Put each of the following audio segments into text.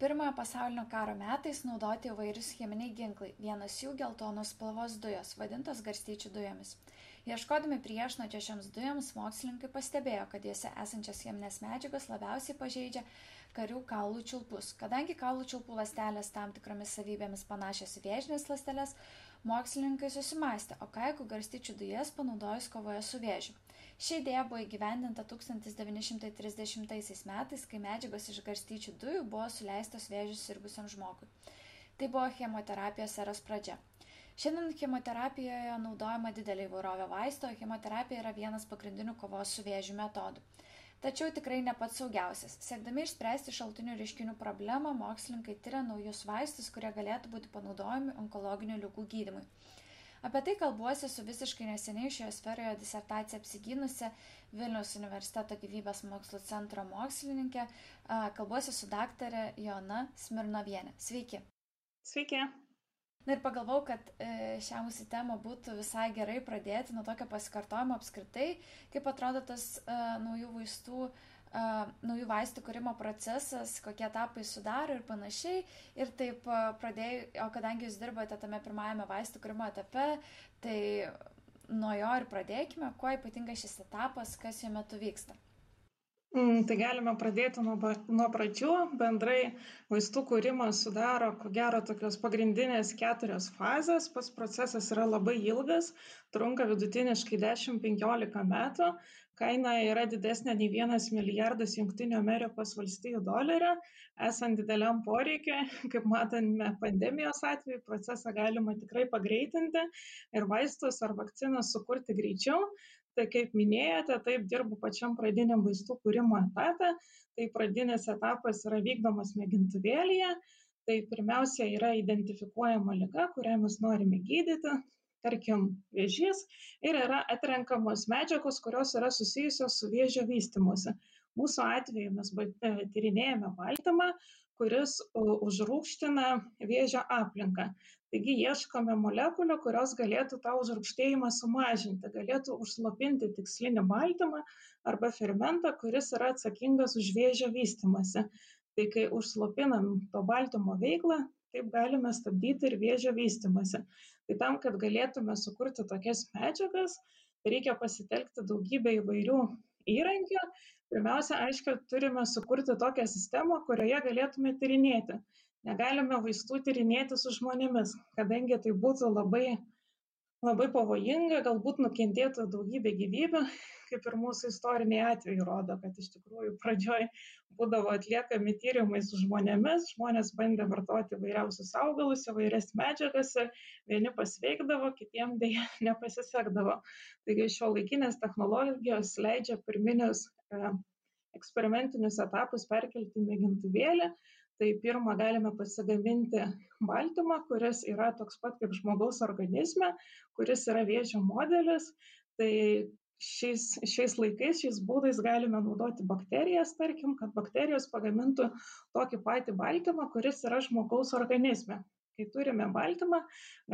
Pirmojo pasaulinio karo metais naudoti įvairius cheminiai ginklai, vienas jų geltonos spalvos dujos, vadintos garstyčių dujomis. Ieškodami priešnodžio šiems dujoms, mokslininkai pastebėjo, kad juose esančios cheminės medžiagos labiausiai pažeidžia karių kaulų čiulpus. Kadangi kaulų čiulpų lastelės tam tikromis savybėmis panašios į vėžinės lastelės, mokslininkai susimastė, o ką jeigu garstyčių dujas panaudojus kovoje su vėžiu. Ši idėja buvo įgyvendinta 1930 metais, kai medžiagos iš garstyčių dujų buvo suleistos vėžių sirgusiam žmogui. Tai buvo chemoterapijos eros pradžia. Šiandien chemoterapijoje naudojama didelė įvairovė vaisto, o chemoterapija yra vienas pagrindinių kovos su vėžiu metodų. Tačiau tikrai ne pats saugiausias. Siekdami išspręsti šaltinių reiškinių problemą, mokslininkai tyria naujus vaistus, kurie galėtų būti panaudojami onkologinių lygų gydimui. Apie tai kalbuosi su visiškai neseniai šioje sferoje disertaciją apsigynusią Vilniaus universiteto gyvybės mokslo centro mokslininkė, kalbuosi su daktarė Jona Smirnovienė. Sveiki. Sveiki. Na ir pagalvojau, kad e, šią mūsų temą būtų visai gerai pradėti nuo tokio pasikartojimo apskritai, kaip atrodo tas uh, naujų vaistų uh, naujų vaistų kūrimo procesas, kokie etapai sudaro ir panašiai. Ir taip pradėjau, o kadangi jūs dirbote tame pirmajame vaistų kūrimo etape, tai nuo jo ir pradėkime, kuo ypatingas šis etapas, kas jo metu vyksta. Mm, tai galime pradėti nuo, nuo pradžių. Bendrai vaistų kūrimas sudaro, ko gero, tokios pagrindinės keturios fazės. Pats procesas yra labai ilgas, trunka vidutiniškai 10-15 metų. Kaina yra didesnė nei 1 milijardas Junktinių Amerikos valstijų dolerio. Esant dideliam poreikiai, kaip matome pandemijos atveju, procesą galima tikrai pagreitinti ir vaistus ar vakcinas sukurti greičiau. Tai kaip minėjote taip dirbu pačiam pradiniam vaistų kūrimo etape. Tai pradinis etapas yra vykdomas mėgintuvėlyje. Tai pirmiausia yra identifikuojama liga kurią mes norime gydyti tarkim vėžys ir yra atrenkamos medžiagos kurios yra susijusios su vėžio vystymusi mūsų atveju mes e, tyrinėjame baltymą kuris užrūgština vėžio aplinką. Taigi ieškome molekulių, kurios galėtų tą užrūgštėjimą sumažinti, galėtų užslopinti tikslinį baltymą arba fermentą, kuris yra atsakingas už vėžio vystimasi. Tai kai užslopinam to baltymo veiklą, taip galime stabdyti ir vėžio vystimasi. Tai tam, kad galėtume sukurti tokias medžiagas, reikia pasitelkti daugybę įvairių įrankio pirmiausia aišku turime sukurti tokią sistemą kurioje galėtume tyrinėti. Negalime vaistų tyrinėti su žmonėmis kadangi tai būtų labai labai pavojinga galbūt nukentėtų daugybė gyvybių kaip ir mūsų istoriniai atvejai rodo kad iš tikrųjų pradžioj būdavo atliekami tyrimai su žmonėmis žmonės bandė vartoti įvairiausius augalus įvairias medžiagas vieni pasveikdavo kitiem deja nepasisekdavo. Taigi šiuolaikinės technologijos leidžia pirminius e, eksperimentinius etapus perkelti į mėgintuvėlį. Tai pirma galime pasigaminti baltymą kuris yra toks pat kaip žmogaus organizme kuris yra vėžio modelis. Tai šiais šiais laikais šiais būdais galime naudoti bakterijas tarkim kad bakterijos pagamintų tokį patį baltymą kuris yra žmogaus organizme kai turime baltymą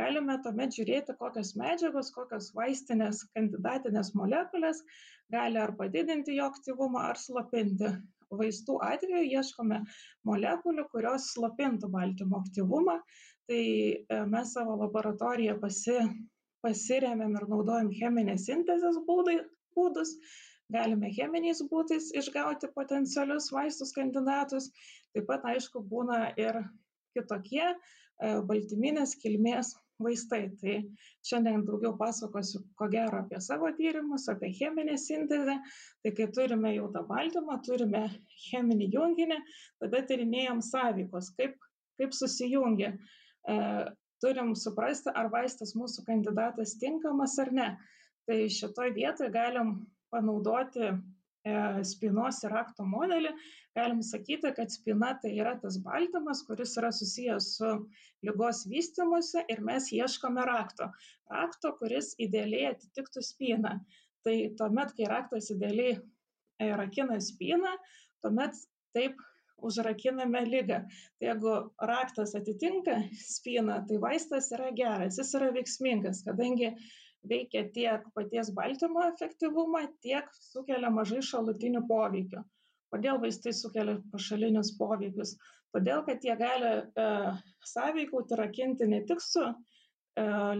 galime tuomet žiūrėti kokios medžiagos kokios vaistinės kandidatinės molekulės gali ar padidinti jo aktyvumą ar slopinti vaistų atveju ieškome molekulių, kurios slopintų baltymo aktyvumą. Tai e, mes savo laboratoriją pasi, pasiremėm ir naudojam cheminės sintezės būdai, būdus. Galime cheminiais būdais išgauti potencialius vaistus kandidatus. Taip pat, aišku, būna ir kitokie e, baltyminės kilmės vaistai. Tai šiandien daugiau pasakosiu, ko gero, apie savo tyrimus, apie cheminę sintezę. Tai kai turime jau tą baltymą, turime cheminį junginį, tada tyrinėjom sąveikos, kaip, kaip susijungia. Turim suprasti, ar vaistas mūsų kandidatas tinkamas ar ne. Tai šitoj vietoje galim panaudoti E, spynos ir rakto modelį, galim sakyti, kad spyna tai yra tas baltymas, kuris yra susijęs su lygos vystimuose ir mes ieškome rakto. Rakto, kuris idealiai atitiktų spyną. Tai tuomet, kai raktas idealiai e, rakina spyną, tuomet taip užrakiname lygą. Tai jeigu raktas atitinka spyną, tai vaistas yra geras, jis yra veiksmingas, kadangi veikia tiek paties baltymo efektyvumą, tiek sukelia mažai šalutinių poveikių. Kodėl vaistai sukelia pašalinius poveikius? Todėl, kad jie gali e, sąveikauti, rakinti ne tik su e,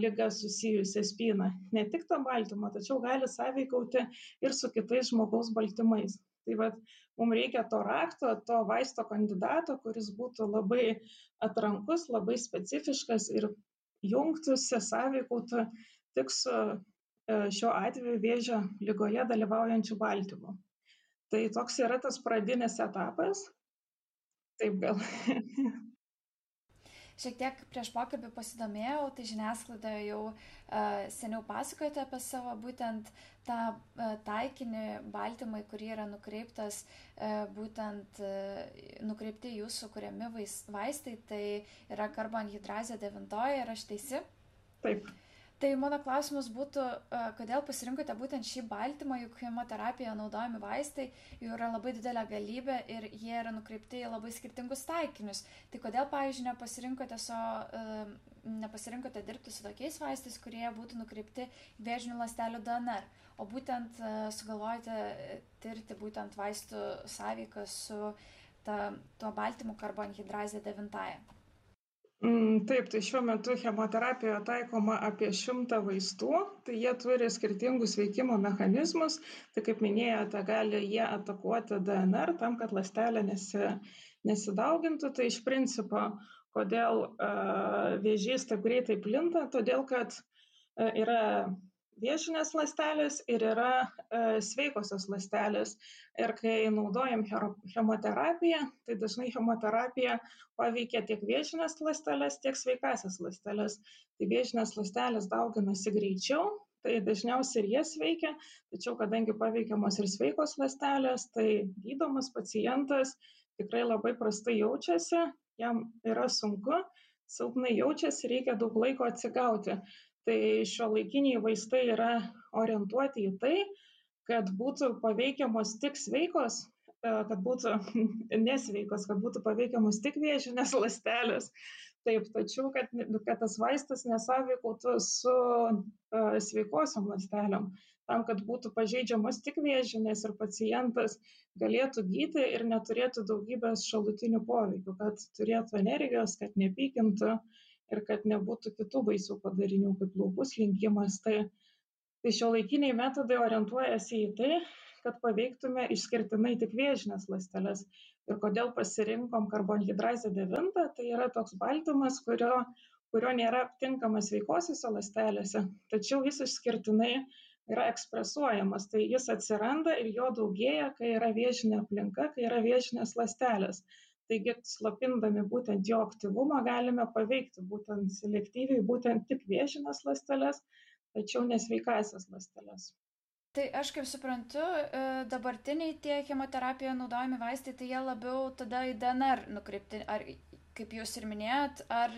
lyga susijusią spyną, ne tik to baltymo, tačiau gali sąveikauti ir su kitais žmogaus baltymais. Tai vad, mums reikia to rakto, to vaisto kandidato, kuris būtų labai atrankus, labai specifiškas ir jungtųsi, sąveikautų tik su e, šiuo atveju vėžio lygoje dalyvaujančių baltymų. Tai toks yra tas pradinis etapas. Taip gal. Šiek tiek prieš pokalbį pasidomėjau, tai žiniasklaidoje jau uh, seniau pasakojate apie savo būtent tą uh, taikinį baltymai, kurį yra nukreiptas, uh, būtent nukreipti jūsų kuriami vaistai, tai yra karbonhidrazė 9, ar aš teisi? Taip. Tai mano klausimas būtų, kodėl pasirinkote būtent šį baltymą, juk chemoterapijoje naudojami vaistai, jų yra labai didelė galybė ir jie yra nukreipti į labai skirtingus taikinius. Tai kodėl, pavyzdžiui, nepasirinkote, so, nepasirinkote dirbti su tokiais vaistais, kurie būtų nukreipti vėžinių ląstelių DNR, o būtent sugalvojate tirti būtent vaistų sąveiką su ta, tuo baltymu karbonhidrazė 9. Taip, tai šiuo metu chemoterapijoje taikoma apie šimtą vaistų, tai jie turi skirtingus veikimo mechanizmus, tai kaip minėjote, gali jie atakuoti DNR tam, kad lastelė nesi, nesidaugintų, tai iš principo, kodėl uh, vėžys taip greitai plinta, todėl kad uh, yra vėžinės ląstelės ir yra e, sveikosios ląstelės. Ir kai naudojam chemoterapiją, tai dažnai chemoterapija paveikia tiek vėžinės ląstelės, tiek sveikasias ląstelės. Tai vėžinės ląstelės dauginasi greičiau, tai dažniausiai ir jas veikia, tačiau kadangi paveikiamos ir sveikos ląstelės, tai gydomas pacientas tikrai labai prastai jaučiasi, jam yra sunku, silpnai jaučiasi, reikia daug laiko atsigauti tai šiuolaikiniai vaistai yra orientuoti į tai, kad būtų paveikiamos tik sveikos, e, kad būtų nesveikos, kad būtų paveikiamos tik vėžinės lastelės. Taip, tačiau, kad, kad tas vaistas nesąveikautų su uh, sveikosiom lastelėm, tam, kad būtų pažeidžiamos tik vėžinės ir pacientas galėtų gyti ir neturėtų daugybės šalutinių poveikių, kad turėtų energijos, kad nepykintų, uh, ir kad nebūtų kitų baisių padarinių kaip plaukų slinkimas. Tai, tai šio laikiniai metodai orientuojasi į tai, kad paveiktume išskirtinai tik vėžinės ląsteles. Ir kodėl pasirinkom karbonhidrazę 9, tai yra toks baltymas, kurio, kurio nėra aptinkamas veikosiuose ląstelėse, tačiau jis išskirtinai yra ekspresuojamas, tai jis atsiranda ir jo daugėja, kai yra vėžinė aplinka, kai yra vėžinės ląstelės taigi slopindami būtent jo aktyvumą galime paveikti būtent selektyviai būtent tik vėžines ląsteles, tačiau nesveikasias ląsteles. Tai aš kaip suprantu, e, dabartiniai tie chemoterapijoje naudojami vaistai, tai jie labiau tada į DNR nukreipti. Ar, kaip jūs ir minėjot, ar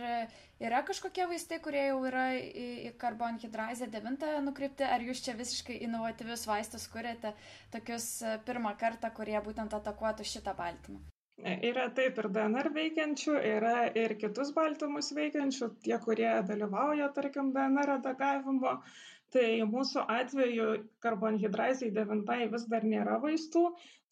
yra kažkokie vaistai, kurie jau yra į, į karbonhidrazę 9 nukreipti, ar jūs čia visiškai inovatyvius vaistus kuriate, tokius e, pirmą kartą, kurie būtent atakuotų šitą baltymą? Yra taip ir DNR veikiančių, yra ir kitus baltymus veikiančių, tie, kurie dalyvauja, tarkim, DNR redagavimo. Tai mūsų atveju karbonhidrazai 9 vis dar nėra vaistų,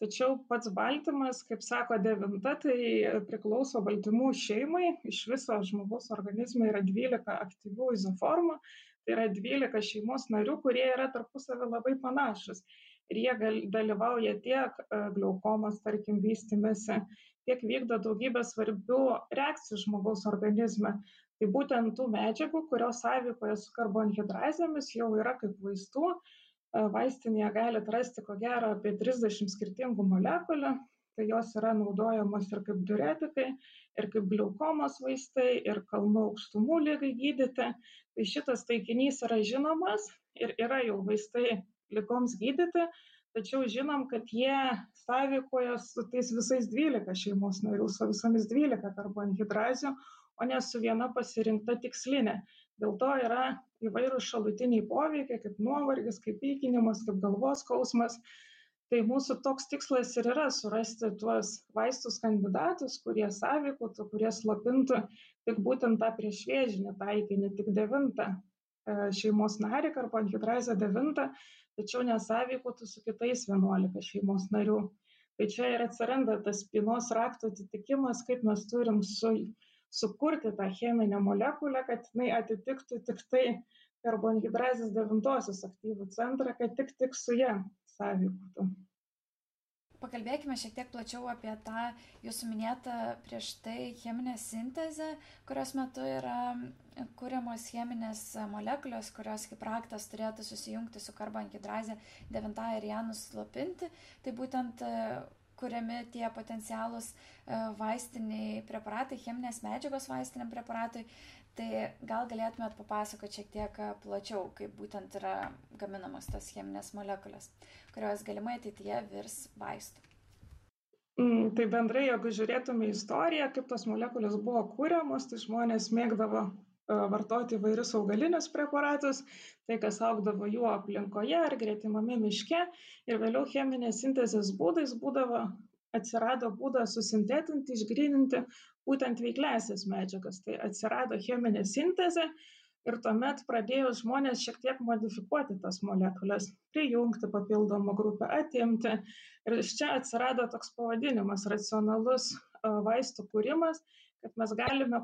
tačiau pats baltymas, kaip sako 9, tai priklauso baltymų šeimai. Iš viso žmogaus organizme yra 12 aktyvių izoformų, tai yra 12 šeimos narių, kurie yra tarpusavį labai panašus ir jie gal, dalyvauja tiek e, glaukomos, tarkim, vystimėse, tiek vykdo daugybę svarbių reakcijų žmogaus organizme. Tai būtent tų medžiagų, kurios sąveikoje su karbonhidrazėmis jau yra kaip vaistų, e, vaistinėje galite rasti ko gero apie 30 skirtingų molekulių, tai jos yra naudojamos ir kaip diuretikai, ir kaip glaukomos vaistai, ir kalnų aukštumų lygai gydyti. Tai šitas taikinys yra žinomas ir yra jau vaistai ligoms gydyti, tačiau žinom, kad jie sąveikoja su tais visais 12 šeimos narių, su visomis 12 karbonhidrazių, o ne su viena pasirinkta tikslinė. Dėl to yra įvairūs šalutiniai poveikiai, kaip nuovargis, kaip pykinimas, kaip galvos skausmas. Tai mūsų toks tikslas ir yra surasti tuos vaistus kandidatus, kurie sąveikotų, kurie slopintų tik būtent tą priešvėžinį taikinį, tik devintą šeimos narį, karbonhidrazę 9, tačiau nesąveikautų su kitais 11 šeimos narių. Tai čia ir atsiranda tas spynos rakto atitikimas, kaip mes turim su, sukurti tą cheminę molekulę, kad jinai atitiktų tik tai karbonhidrazės devintosios aktyvų centrą, kad tik tik su ją sąveikautų. Pakalbėkime šiek tiek plačiau apie tą jūsų minėtą prieš tai cheminę sintezę, kurios metu yra kuriamos cheminės molekulės, kurios kaip raktas turėtų susijungti su karbonhidrazė 9 ir ją nuslopinti. Tai būtent e, kuriami tie potencialūs e, vaistiniai preparatai, cheminės medžiagos vaistiniam preparatui. Tai gal galėtumėt papasakoti šiek tiek plačiau, kaip būtent yra gaminamos tos cheminės molekulės, kurios galimai ateityje virs vaistų. Mm, tai bendrai, jeigu žiūrėtume istoriją, kaip tos molekulės buvo kūriamos, tai žmonės mėgdavo vartoti įvairius augalinius preparatus, tai kas augdavo jų aplinkoje ar gretimame miške ir vėliau cheminės sintezės būdais būdavo atsirado būdas susintetinti, išgrininti būtent veikliasias medžiagas. Tai atsirado cheminė sintezė ir tuomet pradėjo žmonės šiek tiek modifikuoti tas molekulės, prijungti papildomą grupę, atimti. Ir iš čia atsirado toks pavadinimas - racionalus vaistų kūrimas, kad mes galime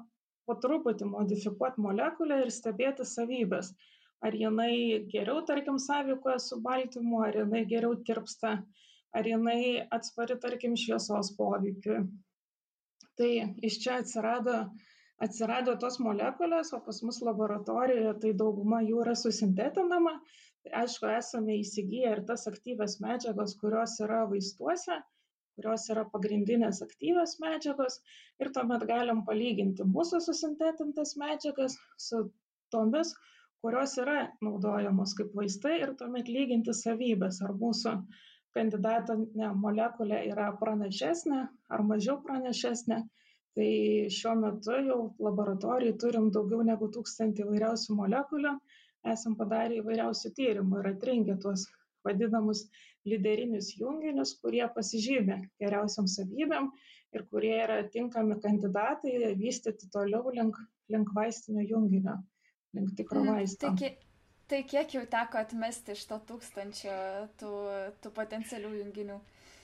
po truputį modifikuoti molekulę ir stebėti savybės. Ar jinai geriau, tarkim, sąveikoja su baltymu, ar jinai geriau tirpsta ar jinai atspari, tarkim, šviesos poveikiui. Tai iš čia atsirado, atsirado tos molekulės, o pas mus laboratorijoje tai dauguma jų yra susintetinama. Tai aišku, esame įsigiję ir tas aktyvės medžiagos, kurios yra vaistuose, kurios yra pagrindinės aktyvios medžiagos ir tuomet galim palyginti mūsų susintetintas medžiagas su tomis, kurios yra naudojamos kaip vaistai ir tuomet lyginti savybės, ar mūsų kandidatinė molekulė yra pranašesnė ar mažiau pranašesnė. Tai šiuo metu jau laboratorijai turim daugiau negu tūkstantį įvairiausių molekulių, esam padarę įvairiausių tyrimų ir atrinkę tuos vadinamus lyderinius junginius, kurie pasižymė geriausiam savybėm ir kurie yra tinkami kandidatai vystyti toliau link, link vaistinio junginio, link tikro mhm. vaisto. Tai kiek jau teko atmesti iš to tūkstančio tų, tų potencialių junginių?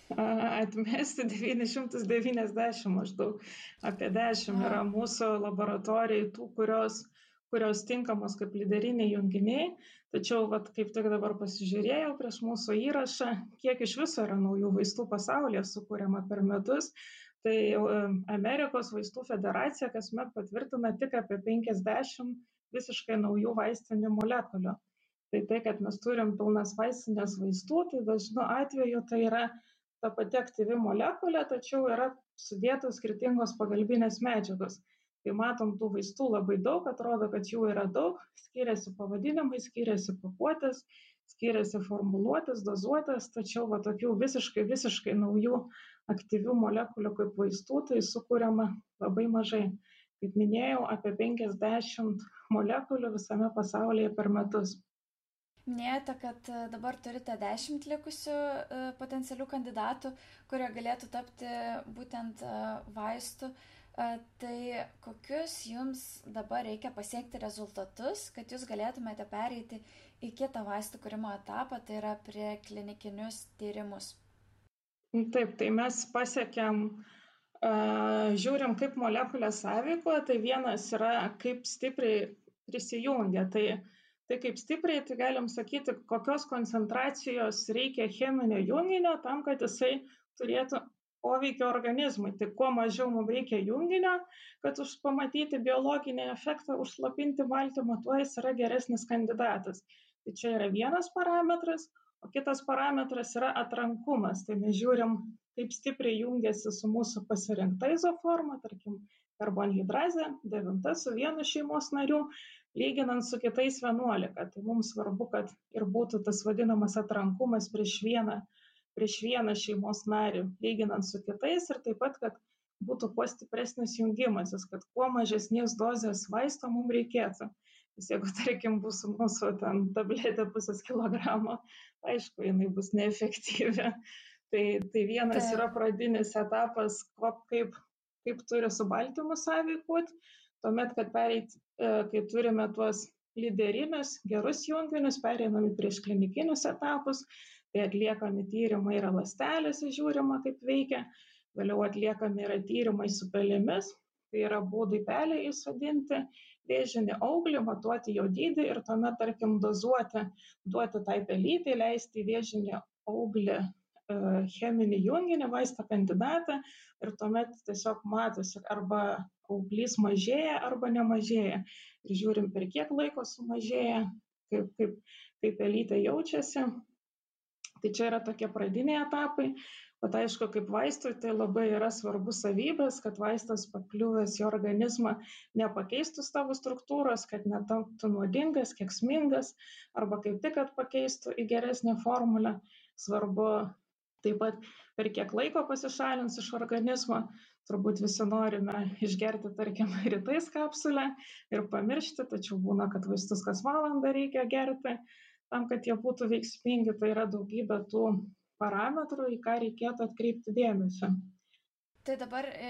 Atmesti 990 maždaug, apie 10 yra mūsų laboratorijai tų, kurios, kurios tinkamos kaip lyderiniai junginiai. Tačiau, vat, kaip tik dabar pasižiūrėjau prieš mūsų įrašą, kiek iš viso yra naujų vaistų pasaulyje sukūriama per metus, tai Amerikos vaistų federacija kasmet patvirtina tik apie 50 visiškai naujų vaistinių molekulių. Tai tai, kad mes turim pilnas vaistinės vaistų, tai dažnu atveju tai yra ta pati aktyvi molekulė, tačiau yra sudėtos skirtingos pagalbinės medžiagos. Tai matom tų vaistų labai daug, atrodo, kad jų yra daug, skiriasi pavadinimai, skiriasi pakuotės, skiriasi formuluotės, dozuotės, tačiau va tokių visiškai, visiškai naujų aktyvių molekulių kaip vaistų tai sukūriama labai mažai kaip minėjau, apie 50 molekulių visame pasaulyje per metus. Minėjote, kad e, dabar turite 10 likusių e, potencialių kandidatų, kurie galėtų tapti būtent e, vaistų. Tai kokius jums dabar reikia pasiekti rezultatus, kad jūs galėtumėte pereiti į kitą vaistų kūrimo etapą, tai yra prie klinikinius tyrimus? Taip, tai mes pasiekėm uh, žiūrim, kaip molekulė sąveikoja, tai vienas yra, kaip stipriai prisijungia. Tai, tai kaip stipriai, tai galim sakyti, kokios koncentracijos reikia cheminio junginio tam, kad jisai turėtų poveikio organizmui. Tai kuo mažiau mums reikia junginio, kad už pamatyti biologinį efektą, užslapinti baltymą, tuo jis yra geresnis kandidatas. Tai čia yra vienas parametras, o kitas parametras yra atrankumas. Tai mes žiūrim, kaip stipriai jungiasi su mūsų pasirinkta izoforma, tarkim, karbonhidrazė, devinta su vienu šeimos nariu, lyginant su kitais 11. Tai mums svarbu, kad ir būtų tas vadinamas atrankumas prieš vieną, prieš vieną šeimos narį, lyginant su kitais ir taip pat, kad būtų kuo stipresnis jungimasis, kad kuo mažesnės dozės vaisto mums reikėtų. Nes jeigu, tarkim, bus mūsų ten tabletė pusės kilogramo, aišku, jinai bus neefektyvi. Tai, tai vienas tai. yra pradinis etapas, kaip, kaip turi su baltymu sąveikuoti, tuomet, kad pereit, e, kai turime tuos lyderinius, gerus junginius, pereinam į prieš klinikinius etapus, tai atliekami tyrimai yra lastelėse, žiūrima, kaip veikia, vėliau atliekami yra tyrimai su pelėmis, tai yra būdai pelę įsodinti, vėžinį auglį, matuoti jo dydį ir tuomet, tarkim, dozuoti, duoti tai pelytai, leisti vėžinį auglį cheminį junginį, vaistą kandidatą ir tuomet tiesiog matosi, arba auglys mažėja arba nemažėja. Ir žiūrim, per kiek laiko sumažėja, kaip, kaip, kaip pelytė jaučiasi. Tai čia yra tokie pradiniai etapai bet aišku kaip vaistui tai labai yra svarbu savybės kad vaistas pakliuvęs į organizmą nepakeistų savo struktūros kad netaptų nuodingas kenksmingas arba kaip tik kad pakeistų į geresnę formulę svarbu taip pat per kiek laiko pasišalins iš organizmo turbūt visi norime išgerti, tarkim, rytais kapsulę ir pamiršti, tačiau būna, kad vaistus kas valandą reikia gerti tam, kad jie būtų veiksmingi. Tai yra daugybė tų parametrų, į ką reikėtų atkreipti dėmesį. Tai dabar, e,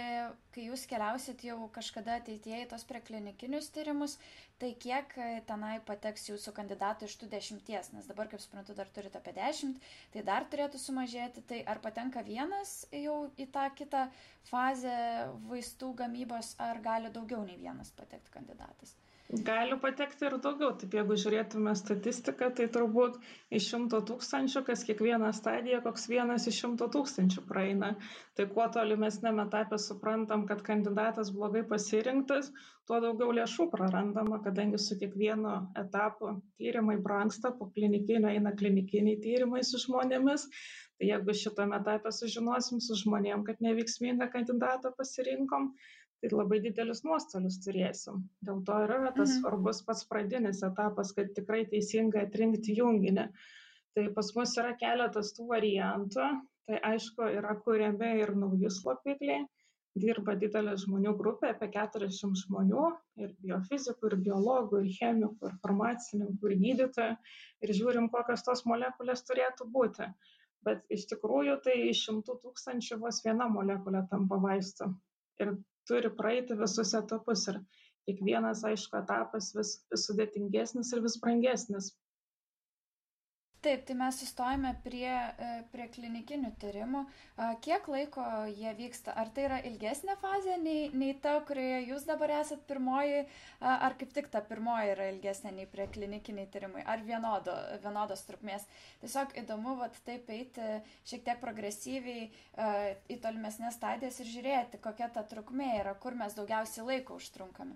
kai jūs keliausit jau kažkada ateityje į tos preklinikinius tyrimus, tai kiek e, tenai pateks jūsų kandidatų iš tų dešimties, nes dabar, kaip suprantu, dar turite apie dešimt, tai dar turėtų sumažėti, tai ar patenka vienas jau į tą kitą fazę vaistų gamybos, ar gali daugiau nei vienas patekti kandidatas? Gali patekti ir daugiau. Taip jeigu žiūrėtume statistiką tai turbūt iš šimto tūkstančių kas kiekvieną stadiją koks vienas iš šimto tūkstančių praeina. Tai kuo tolimesniam etape suprantam kad kandidatas blogai pasirinktas tuo daugiau lėšų prarandama kadangi su kiekvienu etapu tyrimai brangsta po klinikinio eina klinikiniai tyrimai su žmonėmis. Tai jeigu šitam etape sužinosim su žmonėm kad neveiksmingą kandidatą pasirinkom tai labai didelius nuostolius turėsim. Dėl to ir yra tas mhm. svarbus pats pradinis etapas, kad tikrai teisingai atrinkti junginį. Tai pas mus yra keletas tų variantų. Tai aišku, yra kuriami ir nauji slopikliai. Dirba didelė žmonių grupė, apie 40 žmonių, ir biofizikų, ir biologų, ir chemikų, ir farmacininkų, ir gydytojų. Ir žiūrim, kokios tos molekulės turėtų būti. Bet iš tikrųjų tai iš šimtų tūkstančių vos viena molekulė tampa vaistu. Ir turi praeiti visus etapus ir kiekvienas, aišku, etapas vis, vis sudėtingesnis ir vis brangesnis. Taip, tai mes sustojame prie, e, prie klinikinių tyrimų. Kiek laiko jie vyksta? Ar tai yra ilgesnė fazė nei, nei ta, kurioje jūs dabar esat pirmoji, ar kaip tik ta pirmoji yra ilgesnė nei prie klinikiniai tyrimai, ar vienodo, vienodos trukmės? Tiesiog įdomu, vat, taip eiti šiek tiek progresyviai į tolimesnės stadijas ir žiūrėti, kokia ta trukmė yra, kur mes daugiausiai laiko užtrunkame.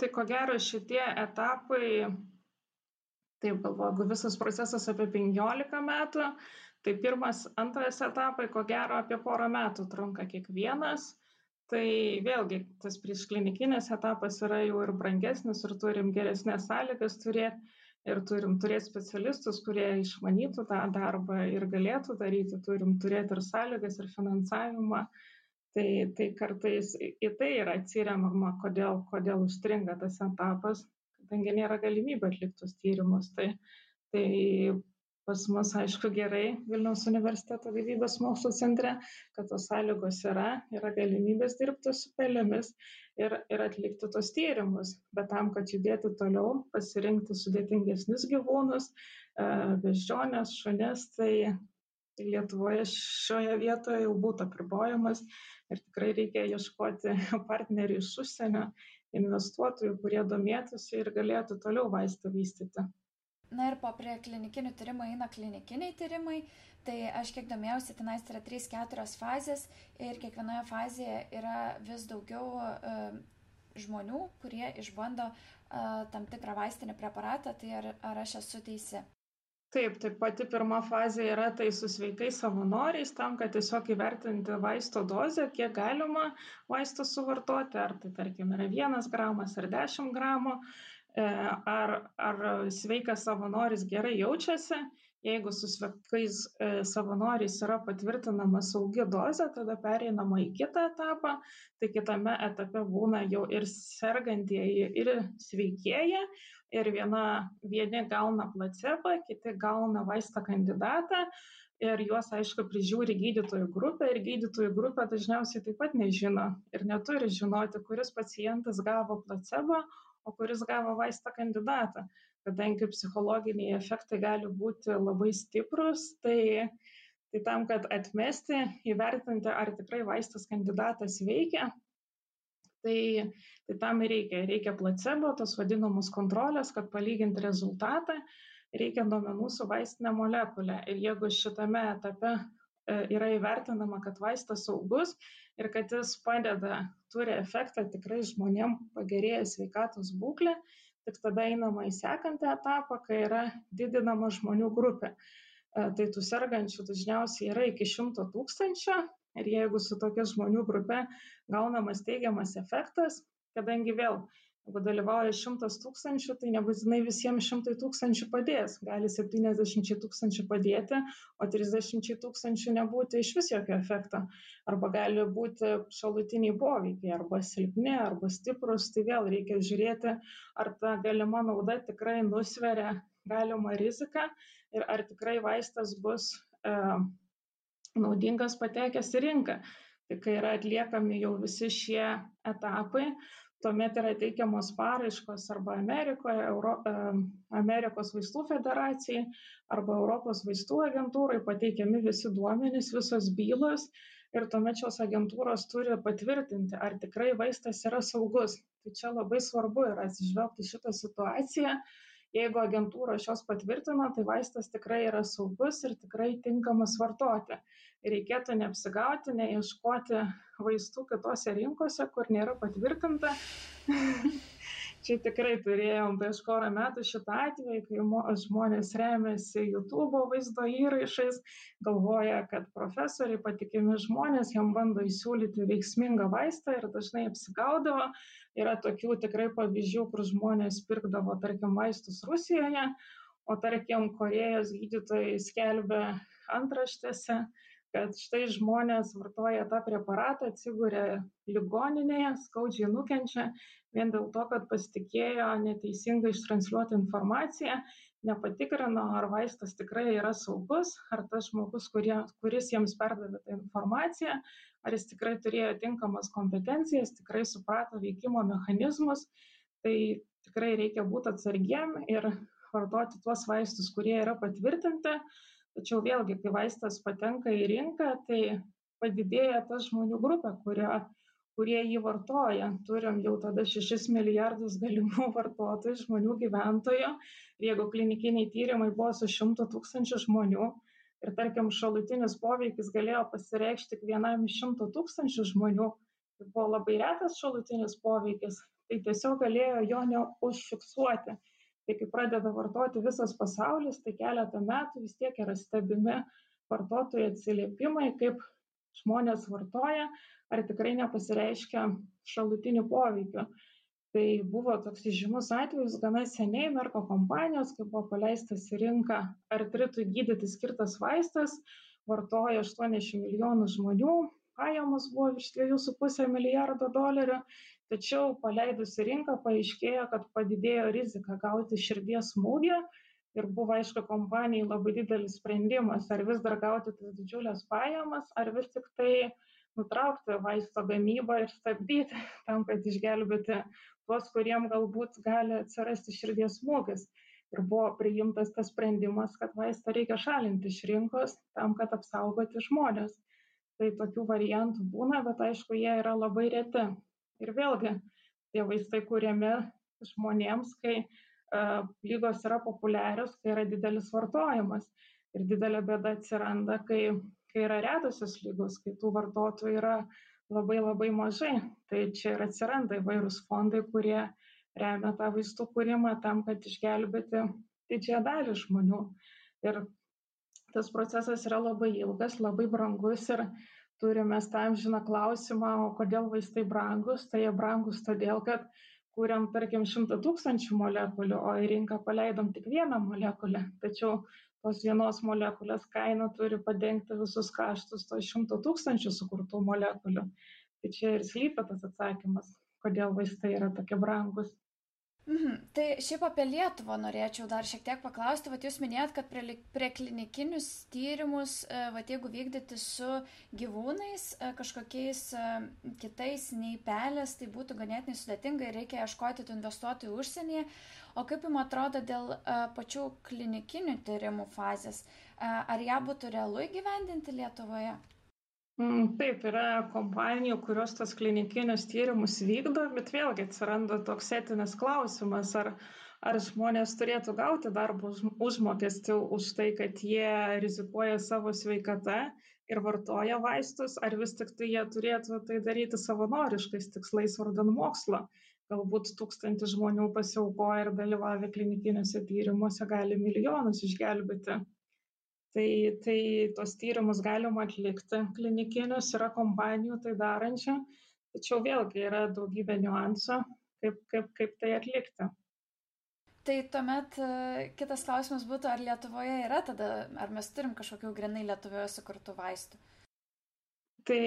Tai ko gero šitie etapai taip galvoju jeigu visas procesas apie penkiolika metų tai pirmas antras etapai ko gero apie porą metų trunka kiekvienas. Tai vėlgi tas priešklinikinis etapas yra jau ir brangesnis ir turim geresnes sąlygas turėt ir turim turėt specialistus kurie išmanytų tą darbą ir galėtų daryti turim turėt ir sąlygas ir finansavimą. Tai tai kartais į tai yra atsiremiama kodėl kodėl užstringa tas etapas kadangi nėra galimybių atlikti tuos tyrimus. Tai, tai pas mus, aišku, gerai Vilniaus universiteto gyvybės mokslo centre, kad tos sąlygos yra, yra galimybės dirbti su pelėmis ir, ir atlikti tos tyrimus. Bet tam, kad judėti toliau, pasirinkti sudėtingesnius gyvūnus, e, beždžionės, šunis, tai Lietuvoje šioje vietoje jau būtų apribojamas ir tikrai reikia ieškoti partnerių iš užsienio investuotojų, kurie domėtųsi ir galėtų toliau vaistą vystyti. Na ir po prie klinikinių tyrimų eina klinikiniai tyrimai, tai aš kiek domėjausi, tenais yra 3-4 fazės ir kiekvienoje fazėje yra vis daugiau uh, žmonių, kurie išbando uh, tam tikrą vaistinį preparatą, tai ar, ar aš esu teisi? Taip tai pati pirma fazė yra tai su sveikais savanoriais tam kad tiesiog įvertinti vaisto dozę kiek galima vaisto suvartoti ar tai tarkim yra vienas gramas ar dešimt gramų. E, ar ar sveikas savanoris gerai jaučiasi jeigu su sveikais e, savanoriais yra patvirtinama saugi dozė tada pereinama į kitą etapą. Tai kitame etape būna jau ir sergantieji ir sveikieji. Ir viena, vieni gauna placebą, kiti gauna vaistą kandidatą. Ir juos, aišku, prižiūri gydytojų grupė. Ir gydytojų grupė dažniausiai taip pat nežino ir neturi žinoti, kuris pacientas gavo placebą, o kuris gavo vaistą kandidatą. Kadangi psichologiniai efektai gali būti labai stiprus, tai, tai tam, kad atmesti, įvertinti, ar tikrai vaistas kandidatas veikia, tai, tai tam ir reikia. Reikia placebo, tos vadinamos kontrolės, kad palyginti rezultatą, reikia duomenų su vaistinė molekulė. Ir jeigu šitame etape e, yra įvertinama, kad vaistas saugus, ir kad jis padeda, turi efektą tikrai žmonėm pagerėja sveikatos būklė, tik tada einama į sekantį etapą, kai yra didinama žmonių grupė. E, tai tų sergančių dažniausiai yra iki šimto tūkstančių ir jeigu su tokia žmonių grupe gaunamas teigiamas efektas, kadangi vėl jeigu dalyvauja šimtas tūkstančių tai nebūtinai visiems šimtui tūkstančių padės. Gali septyniasdešimčiai tūkstančių padėti o trisdešimčiai tūkstančių nebūti išvis jokio efekto. Arba gali būti šalutiniai poveikiai arba silpni arba stiprūs. Tai vėl reikia žiūrėti ar ta galima nauda tikrai nusveria galimą riziką ir ar tikrai vaistas bus e, naudingas patekęs į rinką. Tai kai yra atliekami jau visi šie etapai, tuomet yra teikiamos paraiškos arba Amerikoje, Euro, Amerikos vaistų federacijai arba Europos vaistų agentūrai pateikiami visi duomenys, visos bylos ir tuomet šios agentūros turi patvirtinti, ar tikrai vaistas yra saugus. Tai čia labai svarbu yra atsižvelgti šitą situaciją. Jeigu agentūra šios patvirtina, tai vaistas tikrai yra saugus ir tikrai tinkamas vartoti reikėtų neapsigauti, neieškoti vaistų kitose rinkose, kur nėra patvirtinta. Čia tikrai turėjom prieš porą metų šitą atvejį, kai žmonės remiasi YouTube vaizdo įrašais, galvoja, kad profesoriai patikimi žmonės jam bando įsiūlyti veiksmingą vaistą ir dažnai apsigaudavo. Yra tokių tikrai pavyzdžių, kur žmonės pirkdavo, tarkim, vaistus Rusijoje, o tarkim, Korejos gydytojai skelbia antraštėse, kad štai žmonės vartoja tą preparatą, atsiguria ligoninėje, skaudžiai nukenčia vien dėl to, kad pasitikėjo neteisingai ištransliuoti informaciją, nepatikrino, ar vaistas tikrai yra saugus, ar tas žmogus, kurie, kuris jiems perdavė tą informaciją, ar jis tikrai turėjo tinkamas kompetencijas, tikrai suprato veikimo mechanizmus. Tai tikrai reikia būti atsargiem ir vartoti tuos vaistus, kurie yra patvirtinti tačiau vėlgi kai vaistas patenka į rinką tai padidėja ta žmonių grupė kurie kurie jį vartoja turim jau tada šešis milijardus galimų vartotojų žmonių gyventojų ir jeigu klinikiniai tyrimai buvo su šimtu tūkstančių žmonių ir tarkim šalutinis poveikis galėjo pasireikšti tik vienam iš šimto tūkstančių žmonių tai buvo labai retas šalutinis poveikis tai tiesiog galėjo jo neužfiksuoti tai kai pradeda vartoti visas pasaulis, tai keletą metų vis tiek yra stebimi vartotojų atsiliepimai, kaip žmonės vartoja, ar tikrai nepasireiškia šalutinių poveikių. Tai buvo toks žymus atvejis gana seniai Merko kompanijos, kai buvo paleistas į rinką artritui gydyti skirtas vaistas, vartoja 80 milijonų žmonių, pajamos buvo virš 2,5 milijardo dolerių tačiau paleidus į rinką paaiškėjo kad padidėjo rizika gauti širdies smūgį ir buvo aišku kompanijai labai didelis sprendimas ar vis dar gauti tas didžiules pajamas ar vis tiktai nutraukti vaisto gamybą ir stabdyti tam kad išgelbėti tuos kuriem galbūt gali atsirasti širdies smūgis. Ir buvo priimtas tas sprendimas kad vaistą reikia šalinti iš rinkos tam kad apsaugoti žmones tai tokių variantų būna bet aišku jie yra labai reti. Ir vėlgi, tie vaistai kuriami žmonėms, kai uh, lygos yra populiarios, kai yra didelis vartojimas. Ir didelė bėda atsiranda, kai, kai yra retosios lygos, kai tų vartotojų yra labai labai mažai. Tai čia ir atsiranda įvairūs fondai, kurie remia tą vaistų kūrimą tam, kad išgelbėti didžiąją dalį žmonių. Ir tas procesas yra labai ilgas, labai brangus ir turim mes tą amžiną klausimą o kodėl vaistai brangūs tai jie brangūs todėl kad kūrėm tarkim šimtą tūkstančių molekulių o į rinką paleidom tik vieną molekulę tačiau tos vienos molekulės kaina turi padengti visus kaštus to šimto tūkstančių sukurtų molekulių. Tai čia ir slypi tas atsakymas kodėl vaistai yra tokie brangūs Mhm. Tai šiaip apie Lietuvą norėčiau dar šiek tiek paklausti. Vat jūs minėjot, kad prie, prie klinikinius tyrimus, e, vat jeigu vykdyti su gyvūnais, e, kažkokiais e, kitais nei pelės, tai būtų ganėtinai sudėtinga ir reikia ieškoti tų investuotojų užsienyje. O kaip jums atrodo dėl pačių klinikinių tyrimų fazės? Ar ją būtų realu įgyvendinti Lietuvoje? Mm, taip, yra kompanijų, kurios tos klinikinius tyrimus vykdo, bet vėlgi atsiranda toks etinis klausimas, ar, ar žmonės turėtų gauti darbo užmokestį už tai, kad jie rizikuoja savo sveikatą ir vartoja vaistus, ar vis tik tai jie turėtų tai daryti savanoriškais tikslais vardan mokslo. Galbūt tūkstantis žmonių pasiaukoja ir dalyvavę klinikiniuose tyrimuose gali milijonus išgelbėti tai tai tuos tyrimus galima atlikti klinikinius yra kompanijų tai darančių tačiau vėlgi yra daugybė niuansų kaip kaip kaip tai atlikti Tai tuomet e, kitas klausimas būtų, ar Lietuvoje yra tada, ar mes turim kažkokių grinai Lietuvoje sukurtų vaistų? Tai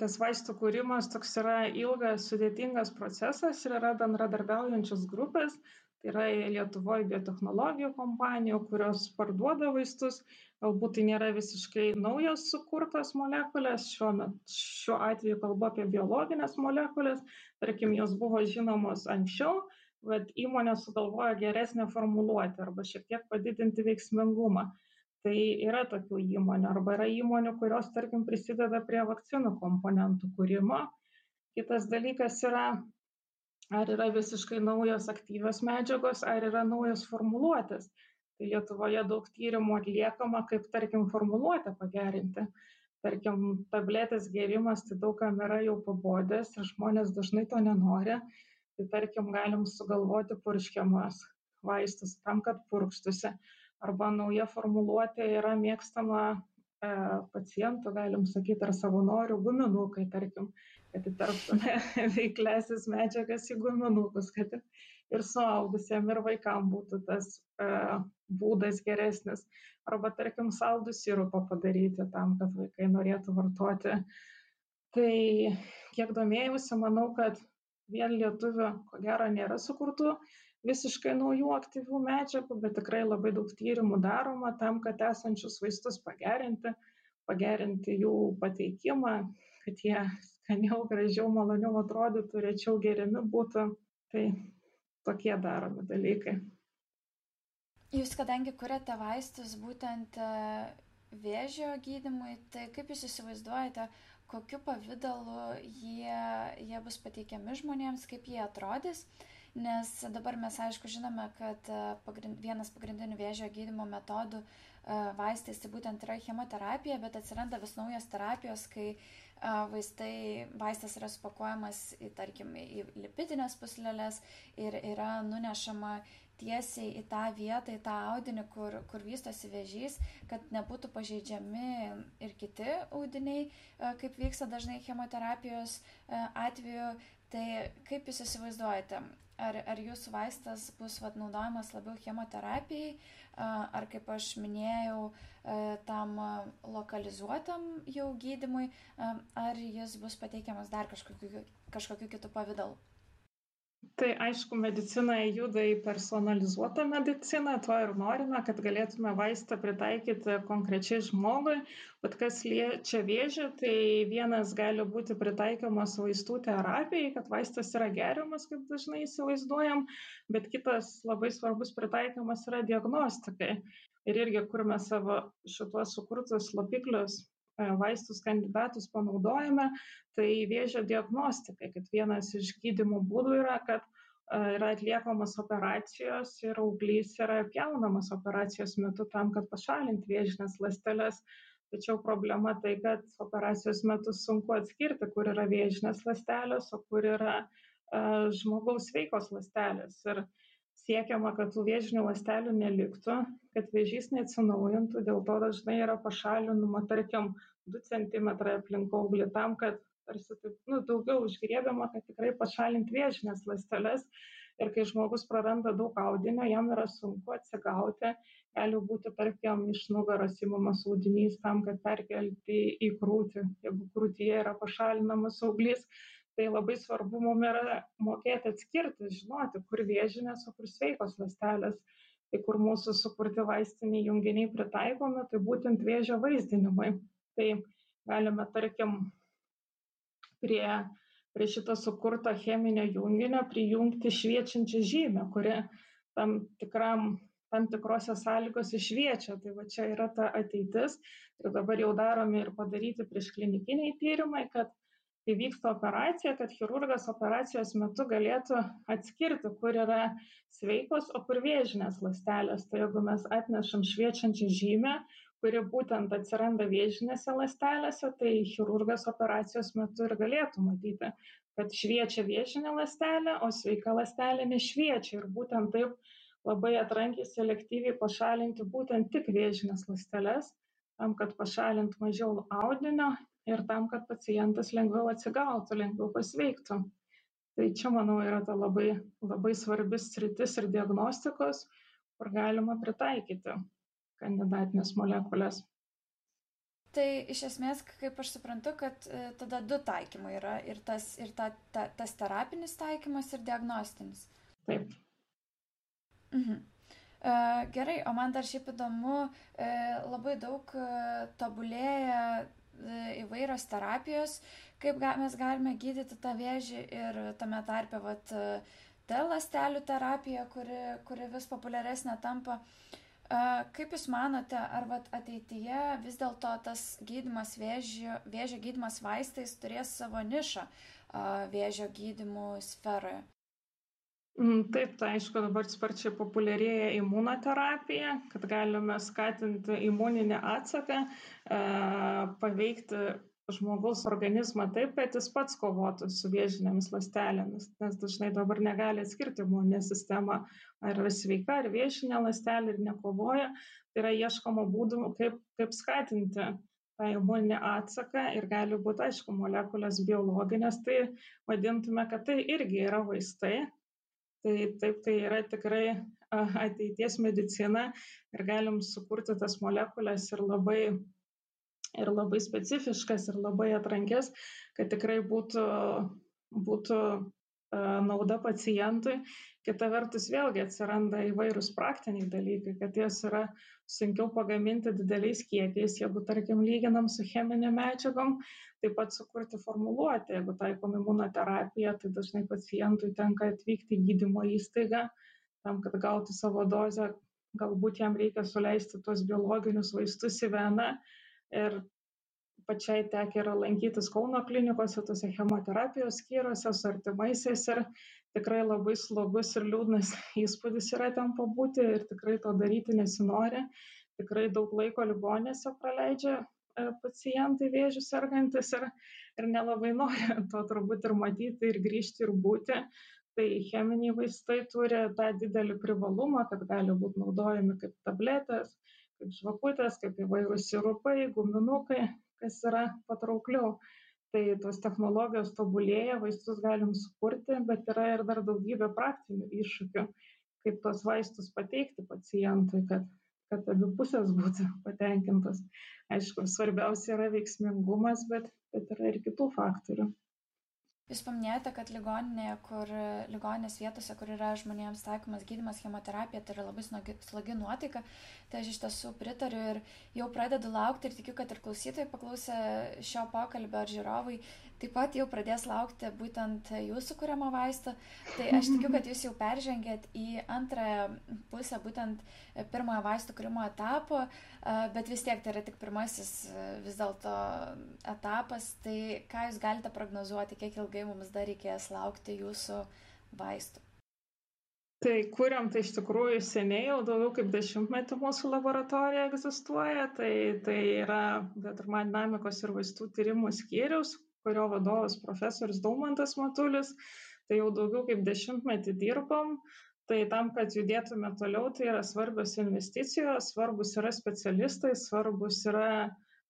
tas vaistų kūrimas toks yra ilgas, sudėtingas procesas ir yra bendradarbiaujančios grupės, tai yra Lietuvoje biotehnologijų kompanijų, kurios parduoda vaistus, galbūt tai nėra visiškai naujos sukurtos molekulės šiuo metu šiuo atveju kalbu apie biologines molekules tarkim jos buvo žinomos anksčiau bet įmonė sugalvojo geresnę formuluotę arba šiek tiek padidinti veiksmingumą. Tai yra tokių įmonių arba yra įmonių kurios tarkim prisideda prie vakcinų komponentų kūrimo. Kitas dalykas yra ar yra visiškai naujos aktyvios medžiagos ar yra naujos formuluotės tai lietuvoje daug tyrimų atliekama kaip tarkim formuluotę pagerinti. Tarkim tabletės gėrimas tai daug kam yra jau pabodęs ir žmonės dažnai to nenori. Tai tarkim galim sugalvoti purškiamus vaistus tam kad purkštųsi arba nauja formuluotė yra mėgstama e, pacientų galim sakyt ar savanorių guminukai tarkim kad įterptume veikliąsias medžiagas į guminukus kad ir suaugusiem ir vaikam būtų tas e, būdas geresnis. Arba, tarkim, saldų sirupą padaryti tam, kad vaikai norėtų vartoti. Tai kiek domėjausi, manau, kad vien lietuvių, ko gero, nėra sukurtų visiškai naujų aktyvių medžiagų, bet tikrai labai daug tyrimų daroma tam, kad esančius vaistus pagerinti, pagerinti jų pateikimą, kad jie skaniau, gražiau, maloniau atrodytų, rečiau geriami būtų. Tai tokie daromi dalykai. Jūs kadangi kuriate vaistus būtent e, vėžio gydimui, tai kaip jūs įsivaizduojate, kokiu pavydalu jie, jie bus pateikiami žmonėms, kaip jie atrodys? Nes dabar mes aišku žinome, kad e, pagrind, vienas pagrindinių vėžio gydimo metodų e, vaistais tai būtent yra chemoterapija, bet atsiranda vis naujos terapijos, kai vaistai, vaistas yra supakuojamas į, tarkim, į lipidinės puslelės ir yra nunešama tiesiai į tą vietą, į tą audinį, kur, kur vystosi vėžys, kad nebūtų pažeidžiami ir kiti audiniai, kaip vyksta dažnai chemoterapijos atveju. Tai kaip jūs įsivaizduojate, ar, ar jūsų vaistas bus vat, naudojamas labiau chemoterapijai, ar kaip aš minėjau, tam lokalizuotam jau gydimui, ar jis bus pateikiamas dar kažkokiu, kažkokiu kitu pavydalu? Tai aišku, medicina juda į personalizuotą mediciną, to ir norime, kad galėtume vaistą pritaikyti konkrečiai žmogui, bet kas liečia vėžį, tai vienas gali būti pritaikomas vaistų terapijai, kad vaistas yra geriamas, kaip dažnai įsivaizduojam, bet kitas labai svarbus pritaikomas yra diagnostikai. Ir irgi, kur mes savo šituos sukurtus slopiklius vaistus kandidatus panaudojame, tai vėžio diagnostikai, kad vienas iš gydimo būdų yra, kad e, yra atliekamos operacijos ir auglys yra pjaunamas operacijos metu tam, kad pašalinti vėžinės ląsteles. Tačiau problema tai, kad operacijos metu sunku atskirti, kur yra vėžinės ląstelės, o kur yra uh, žmogaus sveikos ląstelės. Ir uh, siekiama kad tų vėžinių ląstelių neliktų kad vėžys neatsinaujintų dėl to dažnai yra pašalinama tarkim du centimetrai aplink auglį tam kad tarsi taip nu daugiau užgriebiama kad tikrai pašalint vėžines ląsteles. Ir kai žmogus praranda daug audinio jam yra sunku atsigauti gali būti tarkim iš nugaros imamas audinys tam kad perkelti į krūtį. Jeigu krūtyje yra pašalinamas auglys Tai labai svarbu mums yra mokėti atskirti, žinoti, kur vėžinės, o kur sveikos lastelės. Tai kur mūsų sukurti vaistiniai junginiai pritaikomi, tai būtent vėžio vaizdinimui. Tai galime, tarkim, prie, prie šito sukurto cheminio junginio prijungti šviečiančią žymę, kuri tam tikram tam tikrose sąlygose šviečia. Tai va čia yra ta ateitis. Ir dabar jau daromi ir padaryti prieš klinikiniai tyrimai, kad kai vyksta operacija, kad chirurgas operacijos metu galėtų atskirti, kur yra sveikos, o kur vėžinės lastelės. Tai jeigu mes atnešam šviečiančią žymę, kuri būtent atsiranda vėžinėse lastelėse, tai chirurgas operacijos metu ir galėtų matyti, kad šviečia vėžinė lastelė, o sveika lastelė nešviečia. Ir būtent taip labai atrankiai selektyviai pašalinti būtent tik vėžines ląsteles, tam, kad pašalint mažiau audinio ir tam, kad pacientas lengviau atsigautų, lengviau pasveiktų. Tai čia, manau, yra ta labai, labai svarbis sritis ir diagnostikos, kur galima pritaikyti kandidatinės molekulės. Tai iš esmės, kaip aš suprantu, kad e, tada du taikymai yra ir tas, ir ta, ta, tas terapinis taikymas ir diagnostinis. Taip, Mhm. E, gerai, o man dar šiaip įdomu, e, labai daug tobulėja įvairios terapijos, kaip mes galime gydyti tą vėžį ir tame tarpe, vat, T lastelių terapija, kuri, kuri vis populiaresnė tampa. Kaip Jūs manote, ar vat, ateityje vis dėlto tas gydimas vėžio, vėžio gydimas vaistais turės savo nišą vėžio gydimų sferoje? Mm, taip, tai aišku, dabar sparčiai populiarėja imunoterapija, kad galime skatinti imuninį atsaką, e, paveikti žmogaus organizmą taip, kad jis pats kovotų su vėžinėmis lastelėmis, nes dažnai dabar negali atskirti imuninė sistema, ar sveika, ar vėžinė lastelė ir nekovoja. Tai yra ieškoma būdų, kaip, kaip skatinti tą imuninį atsaką ir gali būti, aišku, molekulės biologinės, tai vadintume, kad tai irgi yra vaistai, Tai taip, tai yra tikrai ateities medicina ir galim sukurti tas molekulės ir labai, ir labai specifiškas, ir labai atrankės, kad tikrai būtų, būtų nauda pacientui. Kita vertus, vėlgi atsiranda įvairūs praktiniai dalykai, kad jas yra sunkiau pagaminti dideliais kiekiais, jeigu, tarkim, lyginam su cheminė medžiagom, taip pat sukurti formuluotę. Jeigu taikom imunoterapiją, tai dažnai pacientui tenka atvykti į gydymo įstaigą tam, kad gautų savo dozę, galbūt jam reikia suleisti tuos biologinius vaistus į veną. Ir pačiai tekia yra lankytis Kauno klinikose, tose chemoterapijos skyriuose su artimaisiais ir tikrai labai slogus ir liūdnas įspūdis yra ten pabūti ir tikrai to daryti nesinori. Tikrai daug laiko ligonėse praleidžia E, pacientai vėžių sergantis ir, ir nelabai nori to turbūt ir matyti, ir grįžti, ir būti. Tai cheminiai vaistai turi tą didelį privalumą, kad gali būti naudojami kaip tabletės, kaip žvakutės, kaip įvairūs sirupai, guminukai, kas yra patraukliau. Tai tos technologijos tobulėja, vaistus galim sukurti, bet yra ir dar daugybė praktinių iššūkių, kaip tos vaistus pateikti pacientui, kad kad abi pusės būtų patenkintos. Aišku, svarbiausia yra veiksmingumas, bet, bet yra ir kitų faktorių. Jūs paminėjote, kad ligoninėje, kur ligoninės vietose, kur yra žmonėms taikomas gydimas chemoterapija, tai yra labai slogi, nuotaika, tai aš iš tiesų pritariu ir jau pradedu laukti ir tikiu, kad ir klausytojai paklausę šio pokalbio ar žiūrovai taip pat jau pradės laukti būtent jūsų kuriamo vaisto. Tai aš tikiu, kad jūs jau peržengėt į antrąją pusę būtent pirmojo vaistų kūrimo etapo, bet vis tiek tai yra tik pirmasis vis dėlto etapas. Tai ką jūs galite prognozuoti, kiek ilgai mums dar reikės laukti jūsų vaistų? Tai kuriam tai iš tikrųjų seniai, jau daugiau kaip dešimtmetį mūsų laboratorija egzistuoja, tai, tai yra termodinamikos ir vaistų tyrimų skyrius, kurio vadovas profesorius Daumantas Matulis, tai jau daugiau kaip dešimtmetį dirbom. Tai tam, kad judėtume toliau, tai yra svarbios investicijos, svarbus yra specialistai, svarbus yra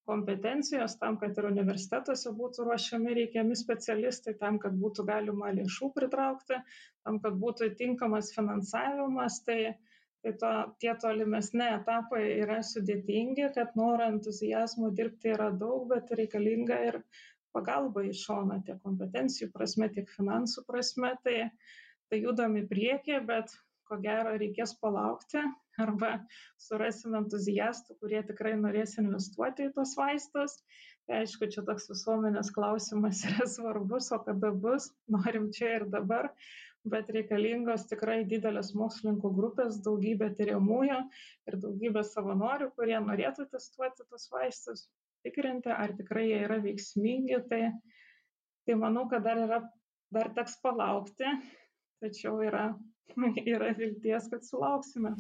kompetencijos tam, kad ir universitetuose būtų ruošiami reikiami specialistai, tam, kad būtų galima lėšų pritraukti, tam, kad būtų tinkamas finansavimas. Tai, tai to, tie tolimesni etapai yra sudėtingi, kad noro entuzijazmo dirbti yra daug, bet reikalinga ir pagalba iš šono tiek kompetencijų prasme, tiek finansų prasme, tai, tai judam į priekį, bet ko gero reikės palaukti arba surasim entuziastų, kurie tikrai norės investuoti į tos vaistus. Tai aišku, čia toks visuomenės klausimas yra svarbus, o kada bus, norim čia ir dabar, bet reikalingos tikrai didelės mokslininkų grupės, daugybė tyriamųjų ir daugybė savanorių, kurie norėtų testuoti tos vaistus tikrinti, ar tikrai jie yra veiksmingi, tai, tai manau, kad dar, yra, dar teks palaukti, tačiau yra, yra vilties, kad sulauksime.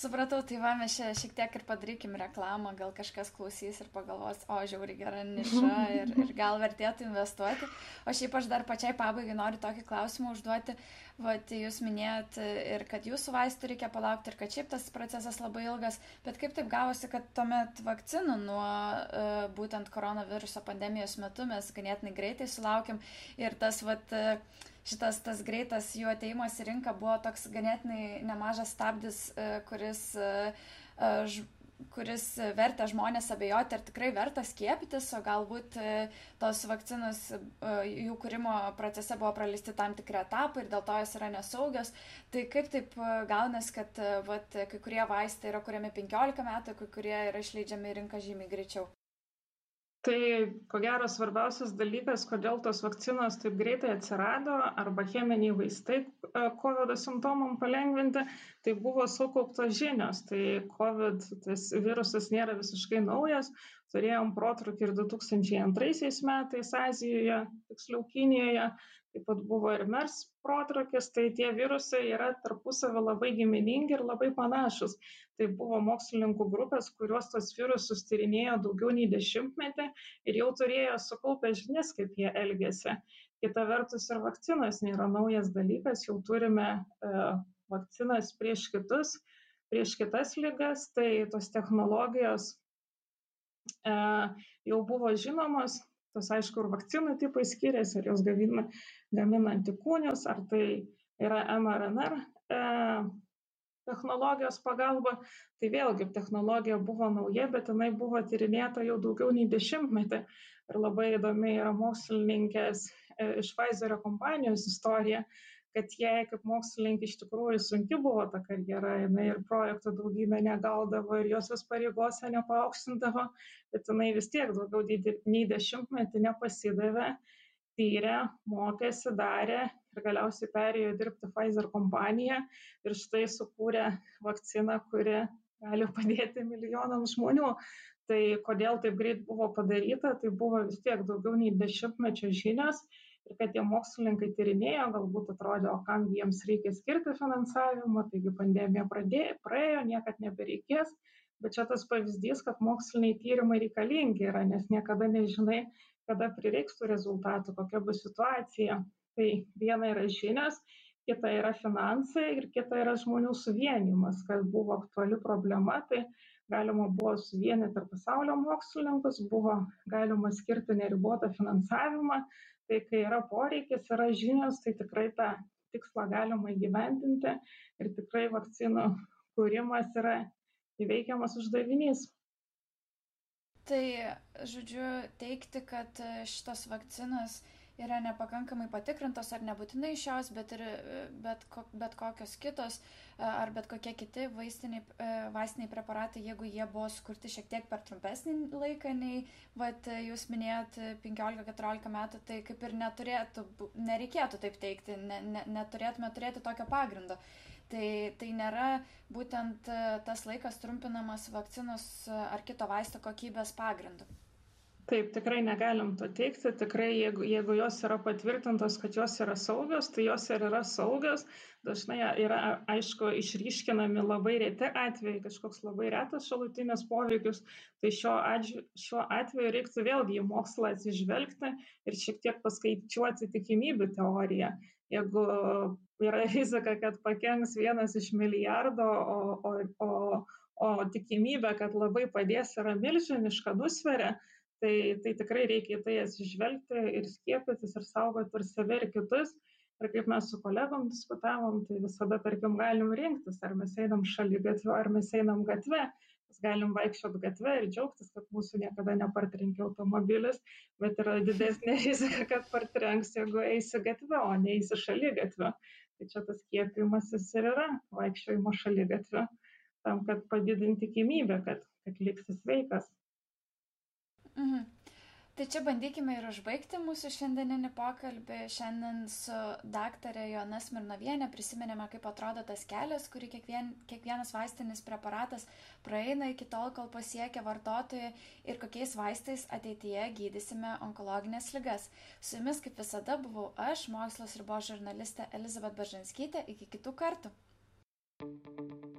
Supratau, tai va, mes čia šiek tiek ir padarykim reklamą, gal kažkas klausys ir pagalvos, o žiauri gera niša ir, ir gal vertėtų investuoti. O šiaip aš dar pačiai pabaigai noriu tokį klausimą užduoti. Vat jūs minėjot ir kad jūsų vaistų reikia palaukti ir kad šiaip tas procesas labai ilgas, bet kaip taip gavosi, kad tuomet vakcinų nuo uh, būtent koronaviruso pandemijos metu mes ganėtinai greitai sulaukiam ir tas vat uh, šitas tas greitas jų ateimas į rinką buvo toks ganėtinai nemažas stabdis, e, kuris, e, e, kuris vertė žmonės abejoti, ar tikrai verta skiepytis, o galbūt tos vakcinos jų kūrimo procese buvo pralisti tam tikri etapai ir dėl to jos yra nesaugios. Tai kaip taip gaunas, kad vat, kai kurie vaistai yra kuriami 15 metų, kai kurie yra išleidžiami į rinką žymiai greičiau? Tai ko gero svarbiausias dalykas, kodėl tos vakcinos taip greitai atsirado, arba cheminiai vaistai e, COVID simptomam palengvinti, tai buvo sukauptos žinios. Tai COVID tas virusas nėra visiškai naujas, turėjom protrukį ir 2002 metais Azijoje, tiksliau Kinijoje, taip pat buvo ir MERS protrukis, tai tie virusai yra tarpusavio labai giminingi ir labai panašus. Tai buvo mokslininkų grupės, kuriuos tos virusus tyrinėjo daugiau nei dešimtmetį ir jau turėjo sukaupę žinias, kaip jie elgesi. Kita vertus ir vakcinos nėra naujas dalykas, jau turime e, vakcinas prieš kitus, prieš kitas lygas, tai tos technologijos e, jau buvo žinomos, tas aišku ir vakcinų tipai skiriasi, ar jos gamina, gamina antikūnius, ar tai yra mRNR e, technologijos pagalba. Tai vėlgi technologija buvo nauja, bet jinai buvo tyrinėta jau daugiau nei dešimtmetį. Ir labai įdomi yra mokslininkės e, iš Pfizerio kompanijos istorija, kad jai kaip mokslininkė iš tikrųjų sunki buvo ta karjera, jinai ir projektų daugybę negaudavo ir jos vis pareigose nepaaukštindavo, bet jinai vis tiek daugiau nei dešimtmetį nepasidavė, tyrė, mokėsi, darė ir galiausiai perėjo dirbti Pfizer kompaniją ir štai sukūrė vakciną, kuri gali padėti milijonams žmonių. Tai kodėl taip greit buvo padaryta, tai buvo vis tiek daugiau nei dešimtmečio žinios ir kad tie mokslininkai tyrinėjo, galbūt atrodė, o kam jiems reikia skirti finansavimą, taigi pandemija pradėjo, praėjo, niekad nebereikės, bet čia tas pavyzdys, kad moksliniai tyrimai reikalingi yra, nes niekada nežinai, kada prireiks tų rezultatų, kokia bus situacija. Tai viena yra žinias, kita yra finansai ir kita yra žmonių suvienimas, kas buvo aktuali problema, tai galima buvo suvienyti ir pasaulio mokslininkus, buvo galima skirti neribotą finansavimą, tai kai yra poreikis, yra žinios, tai tikrai tą tikslą galima įgyvendinti ir tikrai vakcinų kūrimas yra įveikiamas uždavinys. Tai, žodžiu, teikti, kad šitos vakcinos yra nepakankamai patikrintos ar nebūtinai šios, bet ir bet, bet kokios kitos ar bet kokie kiti vaistiniai, vaistiniai preparatai, jeigu jie buvo skurti šiek tiek per trumpesnį laiką nei, vat, jūs minėjot, 15-14 metų, tai kaip ir neturėtų, nereikėtų taip teikti, ne, ne, neturėtume turėti tokio pagrindo. Tai, tai nėra būtent tas laikas trumpinamas vakcinos ar kito vaisto kokybės pagrindu. Taip, tikrai negalim to teikti, tikrai jeigu, jeigu jos yra patvirtintos, kad jos yra saugios, tai jos ir yra saugios. Dažnai yra, aišku, išryškinami labai reti atvejai, kažkoks labai retas šalutinis poveikis, tai šiuo, atžiu, šiuo atveju reiktų vėlgi į mokslą atsižvelgti ir šiek tiek paskaičiuoti tikimybių teoriją. Jeigu yra rizika, kad pakenks vienas iš milijardo, o, o, o, o tikimybė, kad labai padės, yra milžiniška, nusveria, tai tai tikrai reikia į tai atsižvelgti ir skiepytis ir saugoti ir save ir kitus. Ir kaip mes su kolegom diskutavom tai visada tarkim galim rinktis ar mes einam šaligatviu ar mes einam gatve galim vaikščioti gatve ir džiaugtis, kad mūsų niekada nepartrenkė automobilis, bet yra didesnė rizika, kad partrenks, jeigu eisi gatve, o neįsi šaly gatve. Tai čia tas kiepimasis ir yra vaikščiojimo šaly gatve, tam, kad padidinti tikimybę, kad, kad liksi sveikas. Mhm. Tai čia bandykime ir užbaigti mūsų šiandieninį pokalbį. Šiandien su daktarė Jona Smirnovienė prisiminėme, kaip atrodo tas kelias, kurį kiekvien, kiekvienas vaistinis preparatas praeina iki tol, kol pasiekia vartotojai ir kokiais vaistais ateityje gydysime onkologinės ligas. Su jumis, kaip visada, buvau aš, mokslos ribos žurnalistė Elizabet Bažanskytė. Iki kitų kartų. Thank you.